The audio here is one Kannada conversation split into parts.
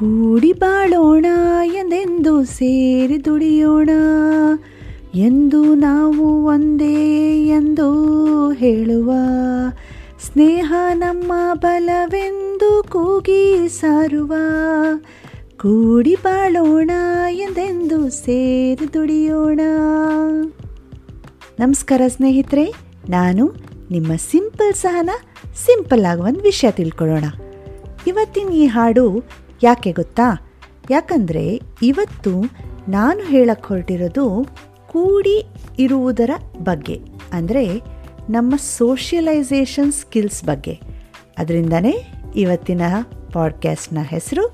ಕೂಡಿ ಬಾಳೋಣ ಎಂದೆಂದು ಸೇರಿ ದುಡಿಯೋಣ? ಎಂದು ನಾವು ಒಂದೇ ಎಂದು ಹೇಳುವ. ಸ್ನೇಹ ನಮ್ಮ ಬಲವೆಂದು ಕೂಗಿ ಸಾರುವ. ಕೂಡಿ ಬಾಳೋಣ ಎಂದೆಂದು ಸೇರಿ ದುಡಿಯೋಣ? ನಮಸ್ಕಾರ ಸ್ನೇಹಿತರೆ, ನಾನು ನಿಮ್ಮ ಸಿಂಪಲ್ ಸಹನ, ಸಿಂಪಲ್ ಆಗಿ ಒಂದು ವಿಷಯ ತಿಳ್ಕೊಳ್ಳೋಣ. ಇವತ್ತಿನ ಈ ಹಾಡು ಯಾಕೆ ಗೊತ್ತಾ? ಯಾಕಂದರೆ ಇವತ್ತು ನಾನು ಹೇಳಕ್ಕೆ ಹೊರಟಿರೋದು ಕೂಡಿ ಇರುವುದರ ಬಗ್ಗೆ, ಅಂದರೆ ನಮ್ಮ ಸೋಷಿಯಲೈಸೇಷನ್ ಸ್ಕಿಲ್ಸ್ ಬಗ್ಗೆ. ಅದರಿಂದನೇ ಇವತ್ತಿನ ಪಾಡ್ಕ್ಯಾಸ್ಟ್ನ ಹೆಸರು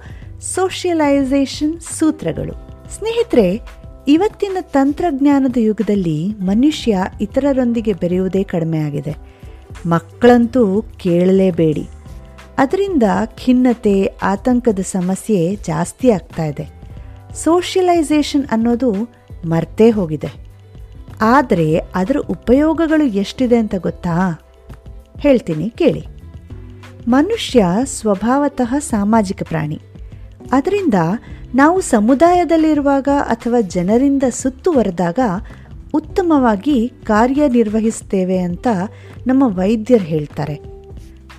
ಸೋಷಿಯಲೈಸೇಷನ್ ಸೂತ್ರಗಳು. ಸ್ನೇಹಿತರೆ, ಇವತ್ತಿನ ತಂತ್ರಜ್ಞಾನದ ಯುಗದಲ್ಲಿ ಮನುಷ್ಯ ಇತರರೊಂದಿಗೆ ಬೆರೆಯುವುದೇ ಕಡಿಮೆ ಆಗಿದೆ. ಮಕ್ಕಳಂತೂ ಕೇಳಲೇಬೇಡಿ. ಅದರಿಂದ ಖಿನ್ನತೆ, ಆತಂಕದ ಸಮಸ್ಯೆ ಜಾಸ್ತಿ ಆಗ್ತಾ ಇದೆ. ಸೋಷಿಯಲೈಸೇಷನ್ ಅನ್ನೋದು ಮರ್ತೇ ಹೋಗಿದೆ. ಆದರೆ ಅದರ ಉಪಯೋಗಗಳು ಎಷ್ಟಿದೆ ಅಂತ ಗೊತ್ತಾ? ಹೇಳ್ತೀನಿ, ಕೇಳಿ. ಮನುಷ್ಯ ಸ್ವಭಾವತಃ ಸಾಮಾಜಿಕ ಪ್ರಾಣಿ. ಅದರಿಂದ ನಾವು ಸಮುದಾಯದಲ್ಲಿರುವಾಗ ಅಥವಾ ಜನರಿಂದ ಸುತ್ತುವರೆದಾಗ ಉತ್ತಮವಾಗಿ ಕಾರ್ಯನಿರ್ವಹಿಸ್ತೇವೆ ಅಂತ ನಮ್ಮ ವೈದ್ಯರು ಹೇಳ್ತಾರೆ.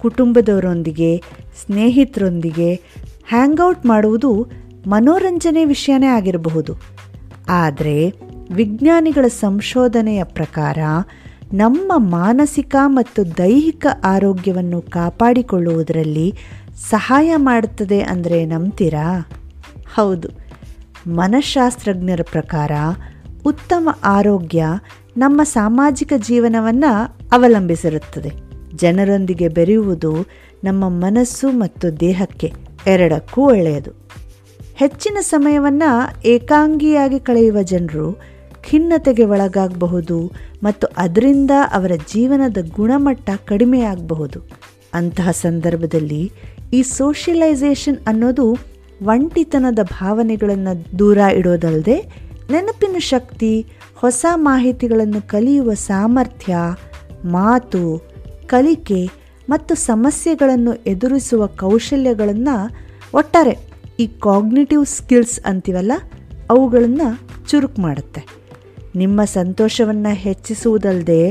ಕುಟುಂಬದವರೊಂದಿಗೆ, ಸ್ನೇಹಿತರೊಂದಿಗೆ ಹ್ಯಾಂಗ್ಔಟ್ ಮಾಡುವುದು ಮನೋರಂಜನೆ ವಿಷಯನೇ ಆಗಿರಬಹುದು. ಆದರೆ ವಿಜ್ಞಾನಿಗಳ ಸಂಶೋಧನೆಯ ಪ್ರಕಾರ ನಮ್ಮ ಮಾನಸಿಕ ಮತ್ತು ದೈಹಿಕ ಆರೋಗ್ಯವನ್ನು ಕಾಪಾಡಿಕೊಳ್ಳುವುದರಲ್ಲಿ ಸಹಾಯ ಮಾಡುತ್ತದೆ ಅಂದರೆ ನಂಬ್ತೀರಾ? ಹೌದು. ಮನಃಶಾಸ್ತ್ರಜ್ಞರ ಪ್ರಕಾರ ಉತ್ತಮ ಆರೋಗ್ಯ ನಮ್ಮ ಸಾಮಾಜಿಕ ಜೀವನವನ್ನು ಅವಲಂಬಿಸಿರುತ್ತದೆ. ಜನರೊಂದಿಗೆ ಬೆರೆಯುವುದು ನಮ್ಮ ಮನಸ್ಸು ಮತ್ತು ದೇಹಕ್ಕೆ ಎರಡಕ್ಕೂ ಒಳ್ಳೆಯದು. ಹೆಚ್ಚಿನ ಸಮಯವನ್ನು ಏಕಾಂಗಿಯಾಗಿ ಕಳೆಯುವ ಜನರು ಖಿನ್ನತೆಗೆ ಒಳಗಾಗಬಹುದು ಮತ್ತು ಅದರಿಂದ ಅವರ ಜೀವನದ ಗುಣಮಟ್ಟ ಕಡಿಮೆಯಾಗಬಹುದು. ಅಂತಹ ಸಂದರ್ಭದಲ್ಲಿ ಈ ಸೋಷಿಯಲೈಸೇಷನ್ ಅನ್ನೋದು ಒಂಟಿತನದ ಭಾವನೆಗಳನ್ನು ದೂರ ಇಡೋದಲ್ಲದೆ ನೆನಪಿನ ಶಕ್ತಿ, ಹೊಸ ಮಾಹಿತಿಗಳನ್ನು ಕಲಿಯುವ ಸಾಮರ್ಥ್ಯ, ಮಾತು ಕಲಿಕೆ ಮತ್ತು ಸಮಸ್ಯೆಗಳನ್ನು ಎದುರಿಸುವ ಕೌಶಲ್ಯಗಳನ್ನು ಒಟ್ಟಾರೆ ಈ ಕಾಗ್ನಿಟಿವ್ ಸ್ಕಿಲ್ಸ್ ಅಂತೀವಲ್ಲ, ಅವುಗಳನ್ನು ಚುರುಕು ಮಾಡುತ್ತೆ. ನಿಮ್ಮ ಸಂತೋಷವನ್ನು ಹೆಚ್ಚಿಸುವುದಲ್ಲದೆ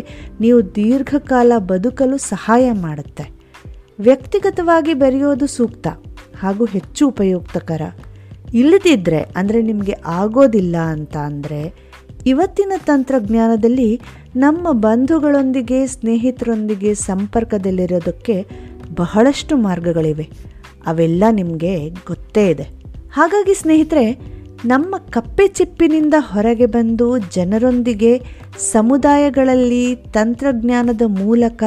ನೀವು ದೀರ್ಘಕಾಲ ಬದುಕಲು ಸಹಾಯ ಮಾಡುತ್ತೆ. ವ್ಯಕ್ತಿಗತವಾಗಿ ಬೆರೆಯೋದು ಸೂಕ್ತ ಹಾಗೂ ಹೆಚ್ಚು ಉಪಯುಕ್ತಕರ. ಇಲ್ಲದಿದ್ದರೆ ಅಂದರೆ ನಿಮಗೆ ಆಗೋದಿಲ್ಲ ಅಂತ ಅಂದರೆ ಇವತ್ತಿನ ತಂತ್ರಜ್ಞಾನದಲ್ಲಿ ನಮ್ಮ ಬಂಧುಗಳೊಂದಿಗೆ, ಸ್ನೇಹಿತರೊಂದಿಗೆ ಸಂಪರ್ಕದಲ್ಲಿರೋದಕ್ಕೆ ಬಹಳಷ್ಟು ಮಾರ್ಗಗಳಿವೆ. ಅವೆಲ್ಲ ನಿಮಗೆ ಗೊತ್ತೇ ಇದೆ. ಹಾಗಾಗಿ ಸ್ನೇಹಿತರೆ, ನಮ್ಮ ಕಪ್ಪೆ ಚಿಪ್ಪಿನಿಂದ ಹೊರಗೆ ಬಂದು ಜನರೊಂದಿಗೆ ಸಮುದಾಯಗಳಲ್ಲಿ ತಂತ್ರಜ್ಞಾನದ ಮೂಲಕ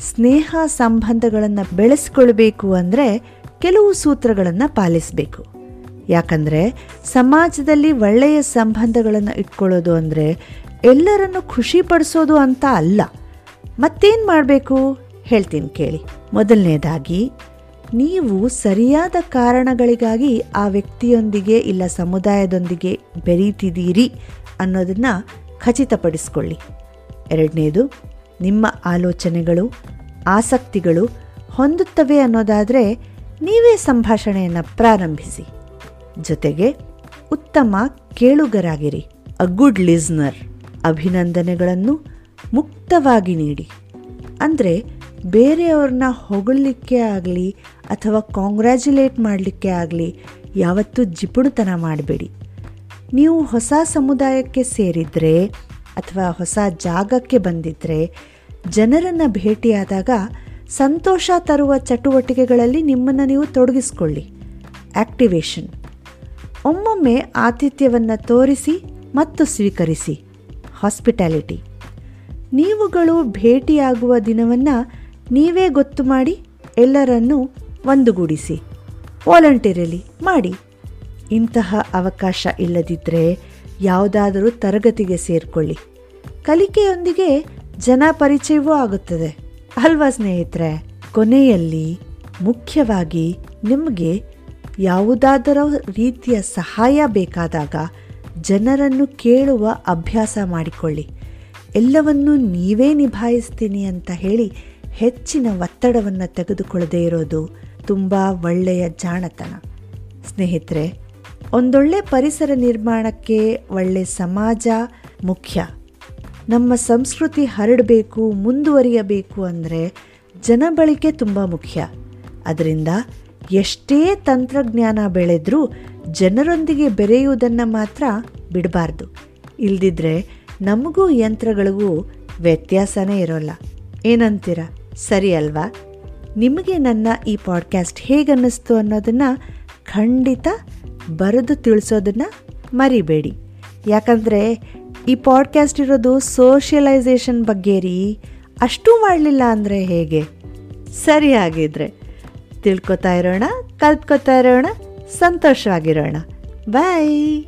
ಸ್ನೇಹ ಸಂಬಂಧಗಳನ್ನು ಬೆಳೆಸ್ಕೊಳ್ಬೇಕು ಅಂದರೆ ಕೆಲವು ಸೂತ್ರಗಳನ್ನು ಪಾಲಿಸಬೇಕು. ಯಾಕಂದರೆ ಸಮಾಜದಲ್ಲಿ ಒಳ್ಳೆಯ ಸಂಬಂಧಗಳನ್ನು ಇಟ್ಕೊಳ್ಳೋದು ಅಂದರೆ ಎಲ್ಲರನ್ನು ಖುಷಿಪಡಿಸೋದು ಅಂತ ಅಲ್ಲ. ಮತ್ತೇನು ಮಾಡಬೇಕು? ಹೇಳ್ತೀನಿ ಕೇಳಿ. ಮೊದಲನೇದಾಗಿ, ನೀವು ಸರಿಯಾದ ಕಾರಣಗಳಿಗಾಗಿ ಆ ವ್ಯಕ್ತಿಯೊಂದಿಗೆ ಇಲ್ಲ ಸಮುದಾಯದೊಂದಿಗೆ ಬೆರೀತಿದ್ದೀರಿ ಅನ್ನೋದನ್ನು ಖಚಿತಪಡಿಸ್ಕೊಳ್ಳಿ. ಎರಡನೇದು, ನಿಮ್ಮ ಆಲೋಚನೆಗಳು, ಆಸಕ್ತಿಗಳು ಹೊಂದುತ್ತವೆ ಅನ್ನೋದಾದರೆ ನೀವೇ ಸಂಭಾಷಣೆಯನ್ನು ಪ್ರಾರಂಭಿಸಿ. ಜೊತೆಗೆ ಉತ್ತಮ ಕೇಳುಗರಾಗಿರಿ. ಅ ಗುಡ್ ಲಿಸ್ನರ್ ಅಭಿನಂದನೆಗಳನ್ನು ಮುಕ್ತವಾಗಿ ನೀಡಿ. ಅಂದರೆ ಬೇರೆಯವ್ರನ್ನ ಹೊಗಳಲಿಕ್ಕೆ ಆಗಲಿ ಅಥವಾ ಕಾಂಗ್ರ್ಯಾಚುಲೇಟ್ ಮಾಡಲಿಕ್ಕೆ ಆಗಲಿ ಯಾವತ್ತೂ ಜಿಪುಣತನ ಮಾಡಬೇಡಿ. ನೀವು ಹೊಸ ಸಮುದಾಯಕ್ಕೆ ಸೇರಿದರೆ ಅಥವಾ ಹೊಸ ಜಾಗಕ್ಕೆ ಬಂದಿದ್ದರೆ ಜನರನ್ನು ಭೇಟಿಯಾದಾಗ ಸಂತೋಷ ತರುವ ಚಟುವಟಿಕೆಗಳಲ್ಲಿ ನಿಮ್ಮನ್ನು ನೀವು ತೊಡಗಿಸ್ಕೊಳ್ಳಿ. ಆಕ್ಟಿವೇಶನ್ ಒಮ್ಮೊಮ್ಮೆ ಆತಿಥ್ಯವನ್ನು ತೋರಿಸಿ ಮತ್ತು ಸ್ವೀಕರಿಸಿ. ಹಾಸ್ಪಿಟಾಲಿಟಿ ನೀವುಗಳು ಭೇಟಿಯಾಗುವ ದಿನವನ್ನು ನೀವೇ ಗೊತ್ತು ಮಾಡಿ, ಎಲ್ಲರನ್ನೂ ಒಂದುಗೂಡಿಸಿ. ವಾಲಂಟಿಯರಲ್ಲಿ ಮಾಡಿ. ಇಂತಹ ಅವಕಾಶ ಇಲ್ಲದಿದ್ದರೆ ಯಾವುದಾದರೂ ತರಗತಿಗೆ ಸೇರಿಕೊಳ್ಳಿ. ಕಲಿಕೆಯೊಂದಿಗೆ ಜನ ಪರಿಚಯವೂ ಆಗುತ್ತದೆ. ಅಲ್ವಾ ಸ್ನೇಹಿತರೆ? ಕೊನೆಯಲ್ಲಿ ಮುಖ್ಯವಾಗಿ ನಿಮಗೆ ಯಾವುದಾದರೂ ರೀತಿಯ ಸಹಾಯ ಬೇಕಾದಾಗ ಜನರನ್ನು ಕೇಳುವ ಅಭ್ಯಾಸ ಮಾಡಿಕೊಳ್ಳಿ. ಎಲ್ಲವನ್ನೂ ನೀವೇ ನಿಭಾಯಿಸ್ತೀನಿ ಅಂತ ಹೇಳಿ ಹೆಚ್ಚಿನ ಒತ್ತಡವನ್ನು ತೆಗೆದುಕೊಳ್ಳದೇ ಇರೋದು ತುಂಬ ಒಳ್ಳೆಯ ಜಾಣತನ. ಸ್ನೇಹಿತರೆ, ಒಂದೊಳ್ಳೆ ಪರಿಸರ ನಿರ್ಮಾಣಕ್ಕೆ ಒಳ್ಳೆ ಸಮಾಜ ಮುಖ್ಯ. ನಮ್ಮ ಸಂಸ್ಕೃತಿ ಹರಡಬೇಕು, ಮುಂದುವರಿಯಬೇಕು ಅಂದರೆ ಜನಬಳಿಕೆ ತುಂಬ ಮುಖ್ಯ. ಅದರಿಂದ ಎಷ್ಟೇ ತಂತ್ರಜ್ಞಾನ ಬೆಳೆದರೂ ಜನರೊಂದಿಗೆ ಬೆರೆಯುವುದನ್ನು ಮಾತ್ರ ಬಿಡಬಾರ್ದು. ಇಲ್ದಿದ್ರೆ ನಮಗೂ ಯಂತ್ರಗಳಿಗೂ ವ್ಯತ್ಯಾಸನೇ ಇರೋಲ್ಲ. ಏನಂತೀರ? ಸರಿ ಅಲ್ವಾ? ನಿಮಗೆ ನನ್ನ ಈ ಪಾಡ್ಕ್ಯಾಸ್ಟ್ ಹೇಗನ್ನಿಸ್ತು ಅನ್ನೋದನ್ನು ಖಂಡಿತ ಬರೆದು ತಿಳಿಸೋದನ್ನು ಮರಿಬೇಡಿ. ಯಾಕಂದರೆ ಈ ಪಾಡ್ಕ್ಯಾಸ್ಟ್ ಇರೋದು ಸೋಷಿಯಲೈಸೇಷನ್ ಬಗ್ಗೆ ರೀ ಅಷ್ಟೂ ಮಾಡಲಿಲ್ಲ ಅಂದರೆ ಹೇಗೆ? ಸರಿ ಆಗಿದ್ರೆ ತಿಳ್ಕೊತಾ ಇರೋಣ ಕಲ್ತ್ಕೊತಾ ಇರೋಣ ಸಂತೋಷವಾಗಿರೋಣ. ಬಾಯ್